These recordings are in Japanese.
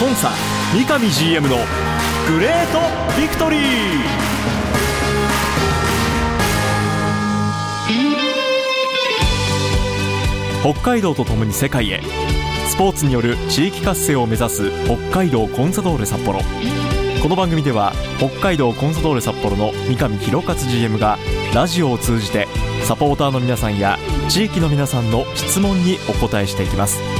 コンサ三上 GM のグレートビクトリー。北海道とともに世界へスポーツによる地域活性を目指す北海道コンサドーレ札幌。この番組では北海道コンサドーレ札幌の三上弘勝 GM がラジオを通じてサポーターの皆さんや地域の皆さんの質問にお答えしていきます。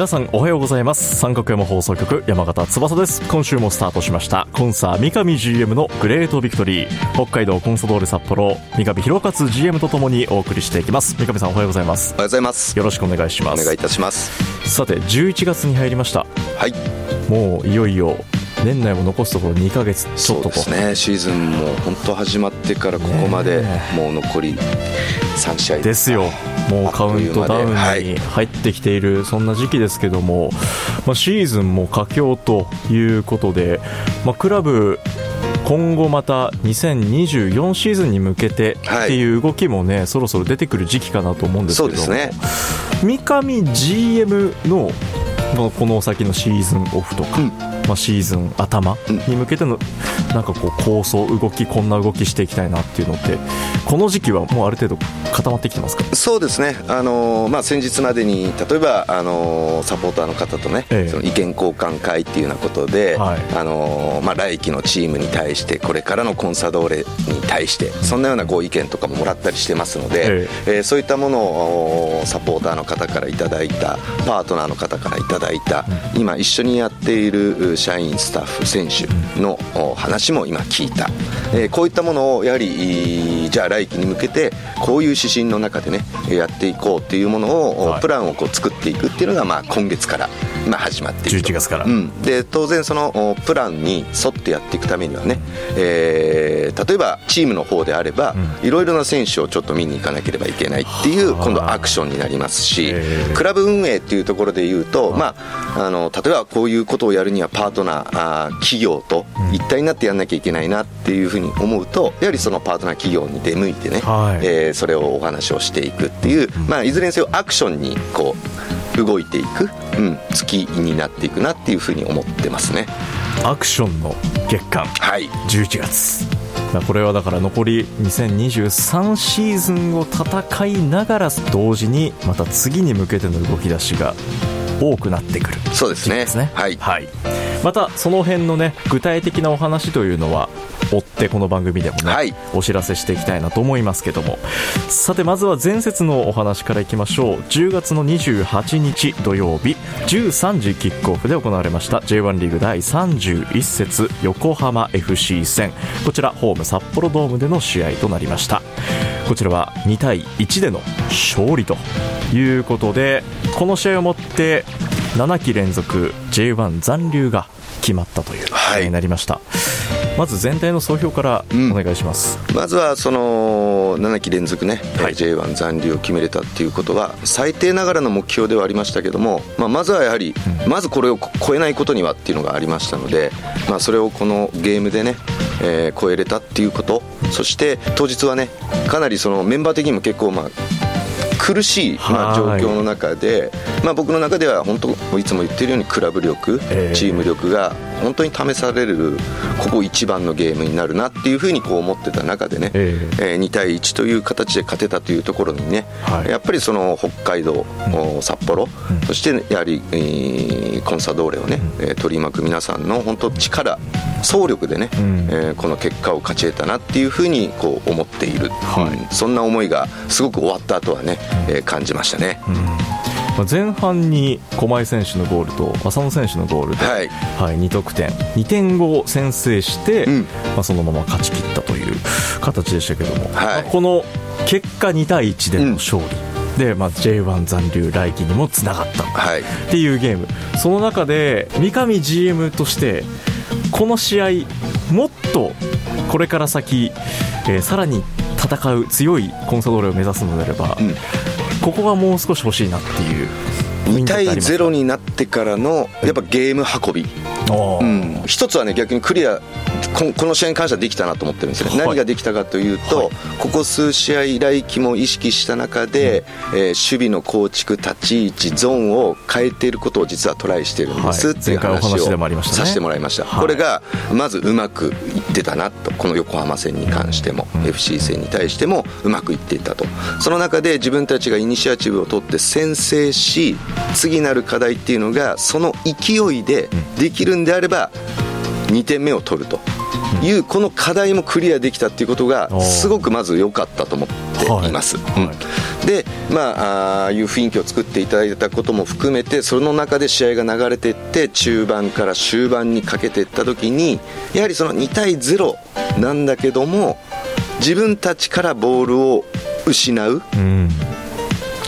皆さんおはようございます。三角山放送局山形翼です。今週もスタートしました。コンサー三上 GM のグレートビクトリー。北海道コンサドーレ札幌三上弘勝 GM とともにお送りしていきます。三上さんおはようございます。おはようございます。よろしくお願いします。お願いいたします。さて11月に入りました。はい。もういよいよ年内も残すところ2ヶ月ちょっとこうですねシーズンも本当始まってからここまでもう残り3試合。ですよ。もうカウントダウンに入ってきているそんな時期ですけども、まあ、シーズンも佳境ということで、まあ、クラブ今後また2024シーズンに向けてっていう動きもね、はい、そろそろ出てくる時期かなと思うんですけどそうですね。三上 GM のこの先のシーズンオフとか、うんまあ、シーズン頭に向けてのなんかこう構想動きこんな動きしていきたいなっていうのってこの時期はもうある程度固まってきてますか？そうですね、あのー、まあ、先日までに例えば、あのー、サポーターの方とね、ええ、その意見交換会っていうようなことで、はい、あのー、まあ、来季のチームに対してこれからのコンサドーレに対してそんなようなこう意見とかももらったりしてますので、ええ。えー、そういったものをサポーターの方からいただいたパートナーの方からいただいた、うん、今一緒にやっている社員スタッフ選手の話も今聞いた、えー、こういったものをやはりじゃあ来季に向けてこういう指針の中でねやっていこうっていうものを、プランをこう作っていくっていうのがまあ今月からまあ始まっている11月から、うん、で当然そのプランに沿ってやっていくためにはね、えー、例えばチームの方であればいろいろな選手をちょっと見に行かなければいけないっていう今度アクションになりますしクラブ運営っていうところでいうと、まあ、あの例えばこういうことをやるにはパートナーあ企業と一体になってやんなきゃいけないなっていうふうに思うとやはりそのパートナー企業に出向いてね、はい、えー、それをお話をしていくっていう、まあ、いずれにせよアクションにこう動いていく、うん、月になっていくなっていうふうに思ってますね。アクションの月間、はい、11月。これはだから残り2023シーズンを戦いながら同時にまた次に向けての動き出しが多くなってくる。そうですね、ね、はい、はいまたその辺のね具体的なお話というのは追ってこの番組でもね、はい、お知らせしていきたいなと思いますけども。さてまずは前節のお話からいきましょう。10月の28日土曜日13時キックオフで行われました。J1 リーグ第31節横浜 FC 戦。こちらホーム札幌ドームでの試合となりました。こちらは2対1での勝利ということでこの試合をもって7期連続 J1 残留が決まったという試合になりました、はい、まず全体の総評からお願いします、うん、まずはその7期連続ね、はい、J1 残留を決めれたっていうことは最低ながらの目標ではありましたけども、まあ、まずはやはり、うん、まずこれを超えないことにはっていうのがありましたので、まあ、それをこのゲームでねえー、超えれたっていうこと。そして当日はねかなりそのメンバー的にも結構まあ苦しい、まあ、状況の中で、まあ、僕の中では本当いつも言ってるようにクラブ力、チーム力が本当に試されるここ一番のゲームになるなっていうふうにこう思ってた中でね、えー、2対1という形で勝てたというところにね、はい、やっぱりその北海道、うん、札幌、うん、そしてやはり、えー、コンサドーレをね、うん、取り巻く皆さんの本当力総力でね、うん、えー、この結果を勝ち得たなっていうふうにこう思っている、はい、そんな思いがすごく終わった後はね、えー、感じましたね。前半に狛江選手のゴールと浅野選手のゴールで、はい。はい、2得点。2点を先制して、うん、まあ、そのまま勝ち切ったという形でしたけども、はい、この結果2対1での勝利、うんで、まあ、J1 残留来季にもつながったっていうゲーム、はい、その中で三上 GM としてこの試合もっとこれから先、えーさらに戦う強いコンサドーレを目指すのであれば、うんここがもう少し欲しいなっていう2対0にになってからのやっぱゲーム運び、うん、一つはね逆にクリアここの試合に関してはできたなと思ってるんですよね、はい。何ができたかというと、はい。ここ数試合来季も意識した中で、えー守備の構築立ち位置ゾーンを変えていることを実はトライしてるんです、はい。っていう話をさせてもらいました、はい。これがまずうまくいってたなと。この横浜戦に関しても、うん。FC 戦に対してもうまくいっていたと。その中で自分たちがイニシアチブを取って先制し次なる課題っていうのがその勢いでできるんであれば2点目を取ると。いうこの課題もクリアできたっていうことがすごくまず良かったと思っています、でまあああいう雰囲気を作っていただいたことも含めてその中で試合が流れていって中盤から終盤にかけていった時にやはりその2対0なんだけども自分たちからボールを失う。うん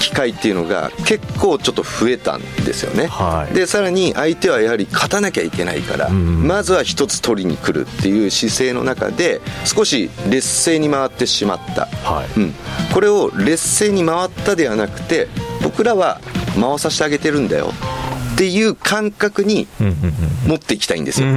機会っていうのが結構ちょっと増えたんですよね、はい。でさらに相手はやはり勝たなきゃいけないから、うんまずは一つ取りに来るっていう姿勢の中で少し劣勢に回ってしまった、はい。うん、これを劣勢に回ったではなくて僕らは回させてあげてるんだよっていう感覚に持っていきたいんですよ、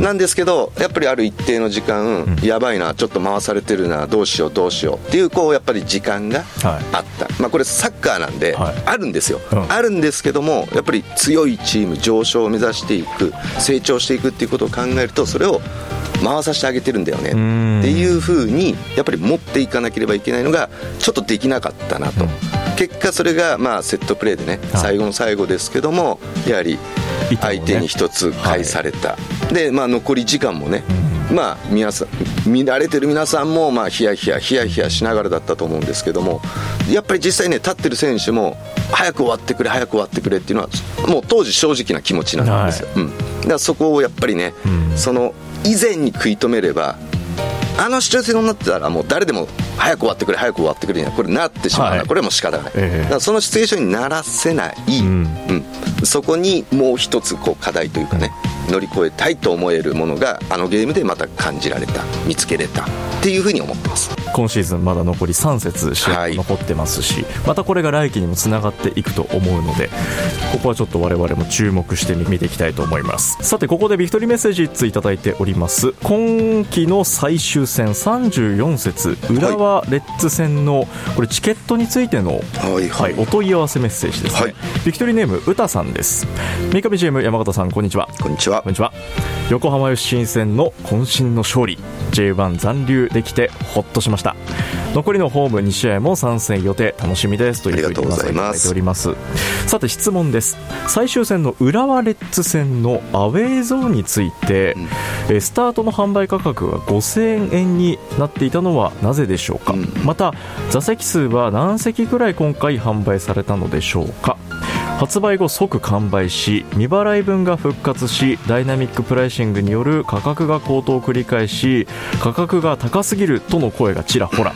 なんですけどやっぱりある一定の時間、うんやばいなちょっと回されてるなどうしようどうしようっていうこうやっぱり時間がはい。あった、まあ、これサッカーなんではい。あるんですよ、うん。あるんですけどもやっぱり強いチーム上昇を目指していく成長していくっていうことを考えるとそれを回させてあげてるんだよねん。っていうふうにやっぱり持っていかなければいけないのがちょっとできなかったなと、うん結果それがまあセットプレーでねはい。最後の最後ですけどもやはり相手に一つ返された、でまあ残り時間もね、まあ皆さん見られてる皆さんもまあヒヤヒヤヒヤヒヤしながらだったと思うんですけどもやっぱり実際ね立ってる選手も早く終わってくれ早く終わってくれっていうのはもう当時正直な気持ちなんですよ、うん、だからそこをやっぱりね、うん。その以前に食い止めればあのシチュエーションになってたらもう誰でも早く終わってくれ早く終わってくれにはこれなってしまうのは、はい。これはもう仕方がない、ええ。だからそのシチュエーションにならせない、うん。うん。そこにもう一つこう課題というかね乗り越えたいと思えるものがあのゲームでまた感じられた見つけれたっていうふうに思ってます今シーズンまだ残り3節試合はい。残ってますし、またこれが来季にもつながっていくと思うのでここはちょっと我々も注目して見ていきたいと思います。さてここでビクトリーメッセージ1ついただいております。今季の最終戦34節浦和レッズ戦のこれチケットについての、はいはい、お問い合わせメッセージですね、はい。ビクトリーネームうたさんです。三上 GM 山形さんこんにちは。こんにちは。こんにちは横浜 FC 新戦の渾身の勝利。J1 残留できてほっとしました。残りのホーム2試合も参戦予定。楽しみです。というふうにございます。いております。さて質問です。最終戦の浦和レッズ戦のアウェーゾーンについて、うん。えースタートの販売価格が5000円になっていたのはなぜでしょうか、うん。また座席数は何席くらい今回販売されたのでしょうか？発売後即完売し未払い分が復活しダイナミックプライシングによる価格が高騰を繰り返し価格が高すぎるとの声がちらほら。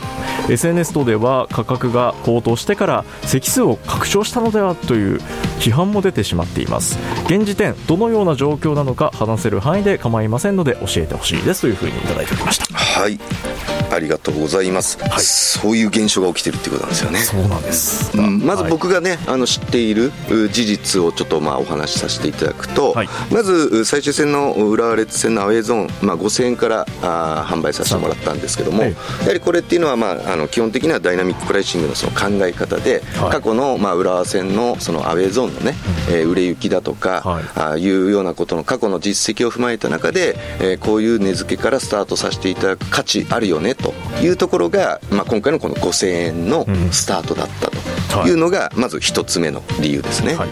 SNS 等では価格が高騰してから席数を拡張したのではという批判も出てしまっています。現時点どのような状況なのか話せる範囲で構いませんので教えてほしいです。というふうにいただいておりました。はい。ありがとうございます、はい。そういう現象が起きてるっていうことなんですよね。そうなんです、うん。まずはい。僕がね、あの知っているう事実をちょっとまあお話しさせていただくと、はい。まずう最終戦の浦和レッズ戦のアウェーゾーン、まあ、5000円からあー販売させてもらったんですけども、はい。やはりこれっていうのは、まあ、あの基本的にはダイナミックプライシングのその考え方で、はい。過去の、まあ、浦和戦のそのアウェーゾーンのね、えー売れ行きだとか、はい。ああいうようなことの過去の実績を踏まえた中で、えーこういう値付けからスタートさせていただく価値あるよねというところが、まあ、今回のこの5000円のうん。スタートだったとはい。いうのがまず一つ目の理由ですね、はい。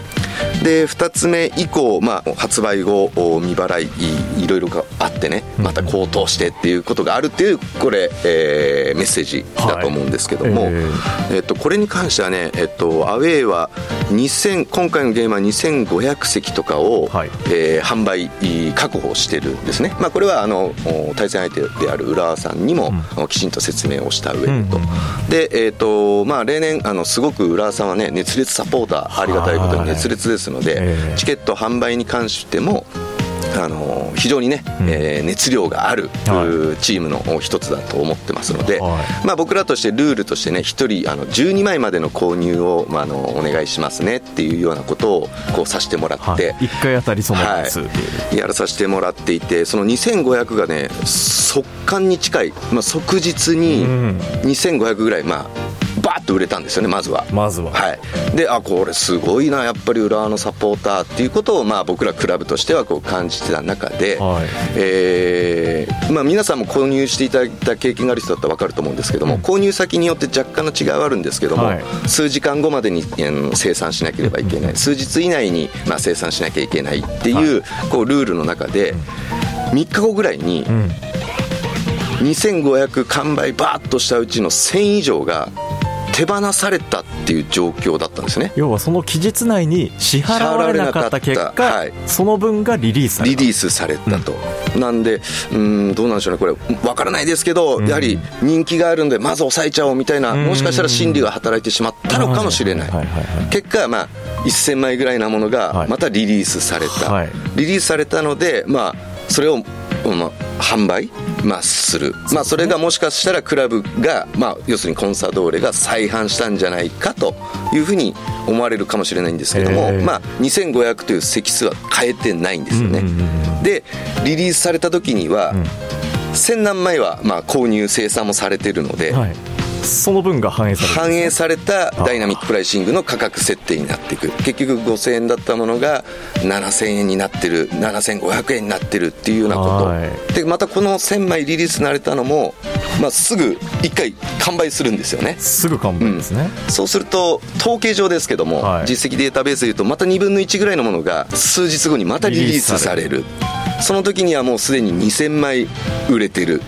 で2つ目以降、まあ、発売後お未払いいろいろがあってねまた高騰してっていうことがあるっていうこれ、えーメッセージだと思うんですけども、はい。ええっと、これに関してはね、えっと、アウェーは2000今回のゲームは2500席とかを、はい。えー販売確保してるんですね、まあ、これはあのお対戦相手である浦和さんにも、うきちんと説明をした上でと、うんで、えーとまあ、例年あのすごく浦和さんはね熱烈サポーターありがたいことに熱烈ですので、ええ。チケット販売に関してもあの非常にね、うん、えー、熱量がある、はい、チームの一つだと思ってますので、はい、まあ、僕らとしてルールとしてね1人あの12枚までの購入を、まあ、あのお願いしますねっていうようなことをこうさせてもらって、はい、1回あたりそのやつ、はい、やらさせてもらっていてその2500がね速乾に近い、まあ、即日に2500ぐらい、まあと売れたんですよねまずは。まずは。はい。であこれすごいなやっぱり浦和のサポーターっていうことをまあ僕らクラブとしてはこう感じてた中で、はい、えー、まあ、皆さんも購入していただいた経験がある人だったら分かると思うんですけども、うん、購入先によって若干の違いはあるんですけども、はい、数時間後までに生産しなければいけない、数日以内にまあ生産しなきゃいけないっていう,、こうルールの中で3日後ぐらいに、2500完売バーッとしたうちの1000以上が手放されたっていう状況だったんですね。要はその期日内に支払われなかった結果、はい、その分がリリースされた。リリースされたと、うん、なんでうんどうなんでしょうねこれ。分からないですけど、うん、やはり人気があるんでまず抑えちゃおうみたいな、もしかしたら心理が働いてしまったのかもしれない。結果まあ1000枚ぐらいなものがまたリリースされた、はい、リリースされたのでまあそれを、まあ、販売まあ、する、まあ、それがもしかしたらクラブが、まあ、要するにコンサドーレが再販したんじゃないかというふうに思われるかもしれないんですけども、まあ、2500という席数は変えてないんですよね。でリリースされた時には、1000何枚はまあ購入生産もされてるので、はいその分が反映され反映されたダイナミックプライシングの価格設定になっていく。結局5000円だったものが7000円になってる。7500円になってるっていうようなこと。でまたこの1000枚リリースされたのも、まあ、すぐ1回完売するんですよね。すぐ完売ですね、うん、そうすると統計上ですけども、はい、実績データベースでいうとまた2分の1ぐらいのものが数日後にまたリリースされる。その時にはもうすでに2000枚売れてる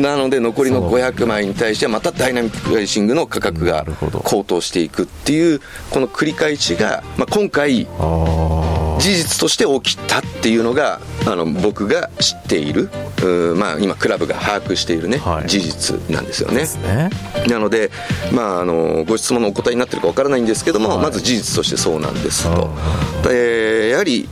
なので残りの500枚に対してはまたダイナミックプライシングの価格が高騰していくっていうこの繰り返しが、まあ、今回事実として起きたっていうのがあの僕が知っているまあ、今クラブが把握しているね、はい、事実なんですよね、ね、なので、まあ、あのご質問のお答えになってるかわからないんですけども、はい、まず事実としてそうなんですと、えー、やはり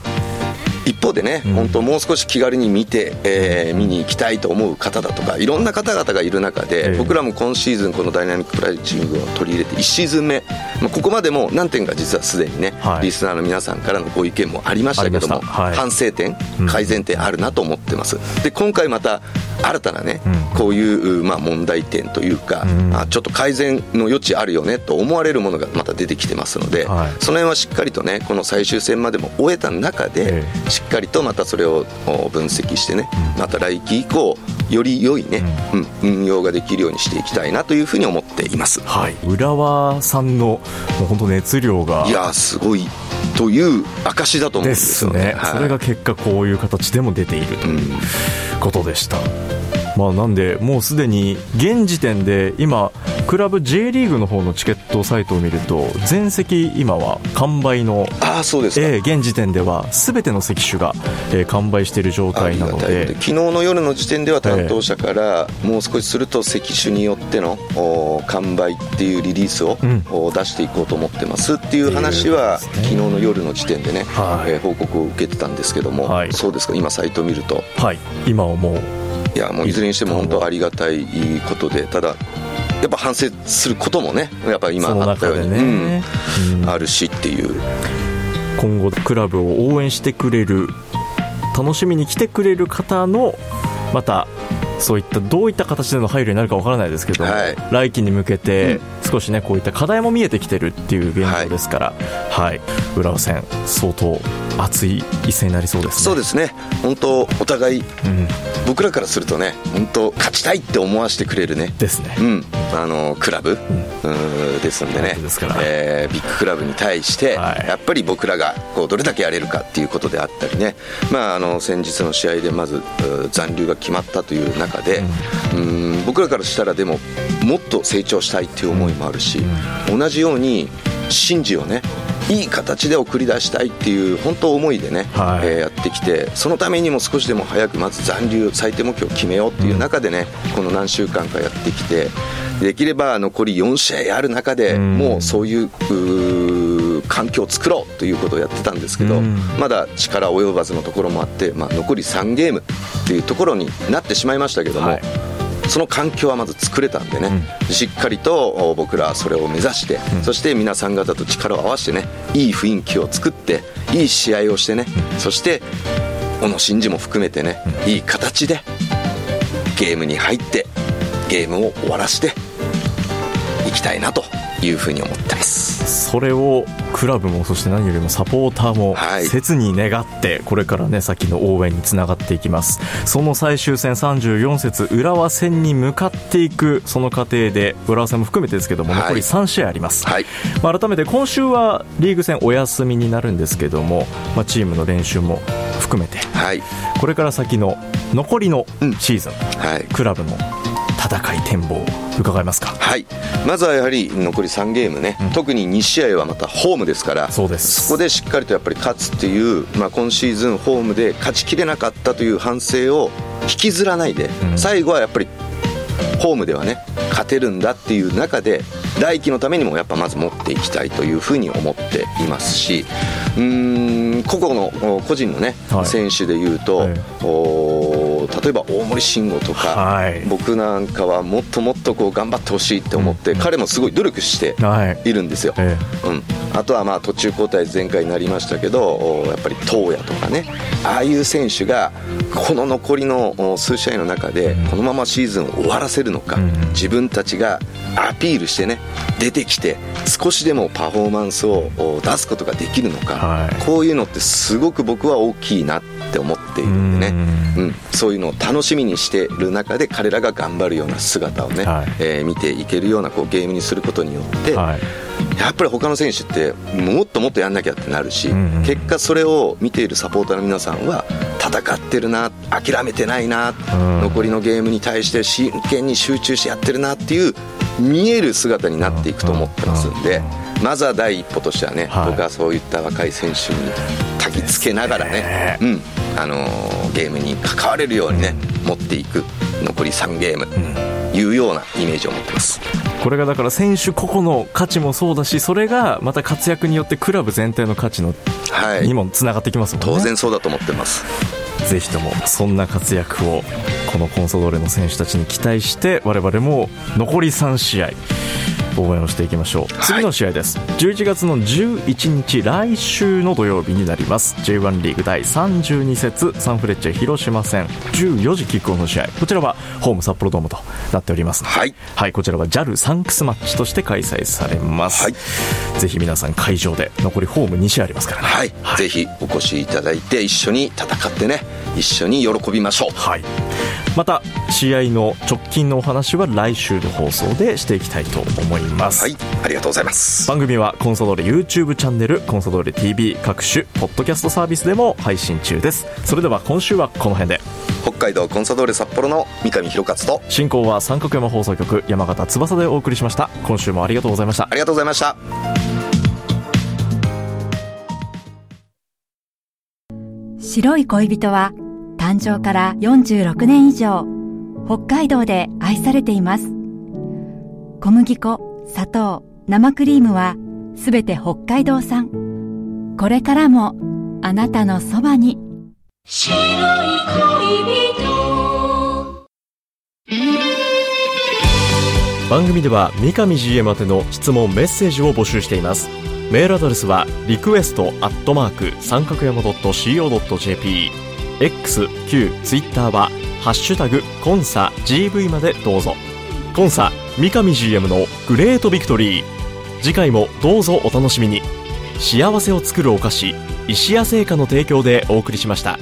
一方でね、うん、本当もう少し気軽に見て、えー、見に行きたいと思う方だとかいろんな方々がいる中で、えー、僕らも今シーズンこのダイナミックプライチングを取り入れて1シーズン目、まあ、ここまでも何点か実はすでにね、はい、リスナーの皆さんからのご意見もありましたけども、はい、反省点、改善点あるなと思ってます。で今回また新たなね、うん、こういう、まあ、問題点というか、うん、あちょっと改善の余地あるよねと思われるものがまた出てきてますので、はい、その辺はしっかりとねこの最終戦までも終えた中で、えー、しっかりとまたそれを分析してね、うん、また来季以降より良いね、うん、運用ができるようにしていきたいなというふうに思っています、はい、浦和さんのもう本当熱量がいやすごいという証だと思うんですよね、ね。はい、それが結果こういう形でも出ているということでした、まあ、なんで、もうすでに現時点で今、クラブ J リーグの方のチケットサイトを見ると全席今は完売のあそうですえー、現時点では全ての席種が、えー、完売している状態なので。昨日の夜の時点では担当者から、もう少しすると席種によっての完売っていうリリースを、うん、出していこうと思ってますっていう話は、ね、昨日の夜の時点でね、はい、えー、報告を受けてたんですけども、はい、そうですか今サイトを見ると。はい。今はもういやもういずれにしても本当ありがたいことでただやっぱ反省することもねやっぱ今あったように、ねうん、あるしっていう。今後クラブを応援してくれる楽しみに来てくれる方のまたそういったどういった形での配慮になるかわからないですけど、はい、来季に向けて少しねこういった課題も見えてきてるっていう現状ですから、はい、はい、浦和戦相当熱い一戦になりそうです、ね、そうですね。本当お互い、うん、僕らからするとね本当勝ちたいって思わせてくれるね。ですね、うん、あのクラブ、うん、ですんでね。ですから、えー、ビッグクラブに対して、はい、やっぱり僕らがこうどれだけやれるかっていうことであったりね、まあ、あの先日の試合でまず残留が決まったという中で、うん、僕らからしたらでももっと成長したいっていう思いもあるし、同じように神事をねいい形で送り出したいっていう本当思いでね、はい、えー、やってきてそのためにも少しでも早くまず残留最低目標を決めようっていう中でね、うん、この何週間かやってきてできれば残り4試合ある中で、うん、もうそういう環境を作ろうということをやってたんですけど、まだ力及ばずのところもあって、まあ、残り3ゲームっていうところになってしまいましたけども、はいその環境はまず作れたんでね、うん、しっかりと僕らはそれを目指して、うん、そして皆さん方と力を合わせてねいい雰囲気を作っていい試合をしてね、うん、そして小野伸二も含めてね、いい形でゲームに入ってゲームを終わらせていきたいなというふうに思ってます。それをクラブもそして何よりもサポーターも切に願ってこれからね先の応援につながっていきます。その最終戦34節浦和戦に向かっていくその過程で浦和戦も含めてですけども残り3試合あります、はい、まあ、改めて今週はリーグ戦お休みになるんですけども、まあ、チームの練習も含めて、はい、これから先の残りのシーズン、うんはい、クラブの戦い展望伺えますか。はい。まずはやはり残り3ゲームね、うん、特に2試合はまたホームですからそうです。そこでしっかりとやっぱり勝つっていう、まあ、今シーズンホームで勝ちきれなかったという反省を引きずらないで、うん、最後はやっぱりホームではね勝てるんだっていう中で来季のためにもやっぱまず持っていきたいというふうに思っていますしうん個々の個人のね、はい、選手でいうと、はい、例えば大森慎吾とか、はい、僕なんかはもっともっとこう頑張ってほしいって思って、うん、彼もすごい努力してい。るんですよ。うん、あとはまあ途中交代前回になりましたけどやっぱり東野とかねああいう選手がこの残りの数試合の中でこのままシーズンを終わらせるのか、自分たちがアピールしてね出てきて少しでもパフォーマンスを出すことができるのか、はい、こういうのってすごく僕は大きいなって思っているんでね。うん、そういうのを楽しみにしてる中で彼らが頑張るような姿をね、はい、えー、見ていけるようなこうゲームにすることによって、はい、やっぱり他の選手ってもっともっとやんなきゃってなるし、うんうん、結果それを見ているサポーターの皆さんは戦ってるな諦めてないな、うん、残りのゲームに対して真剣に集中してやってるなっていう見える姿になっていくと思ってますんで。まずは第一歩としてはね、はい、僕はそういった若い選手にたきつけながらね、うんあのー、ゲームに関われるようにね、うん、持っていく残り3ゲーム、うん、いうようなイメージを持ってます。これがだから選手個々の価値もそうだしそれがまた活躍によってクラブ全体の価値の、はい、にもつながってきますもんね。当然そうだと思ってます。ぜひともそんな活躍をこのコンソドーレの選手たちに期待して我々も残り3試合応援をしていきましょう、はい、次の試合です。11月の11日来週の土曜日になります。J1 リーグ第32節サンフレッチェ広島戦。14時キックオフの試合。こちらはホーム札幌ドームとなっております。はい、はい、こちらは JAL サンクスマッチとして開催されます、はい、ぜひ皆さん会場で残りホーム2試合ありますからね、はい、はい、ぜひお越しいただいて一緒に戦ってね。一緒に喜びましょう。はいまた試合の直近のお話は来週の放送でしていきたいと思います。はいありがとうございます。番組はコンソドーレ YouTube チャンネルコンソドーレ TV 各種ポッドキャストサービスでも配信中です。それでは今週はこの辺で。北海道コンサドーレ札幌の三上博勝と進行は三角山放送局山形翼でお送りしました。今週もありがとうございました。ありがとうございました。白い恋人は誕生から46年以上北海道で愛されています。小麦粉砂糖生クリームはすべて北海道産。これからもあなたのそばに。白い恋人。番組では三上 GM 宛ての質問メッセージを募集しています。メールアドレスはリクエストアットマーク三角山 .co.jp X、Q、Twitter はハッシュタグコンサ GV までどうぞ。コンサ三上 GM のグレートビクトリー。次回もどうぞお楽しみに。幸せを作るお菓子石屋製菓の提供でお送りしました。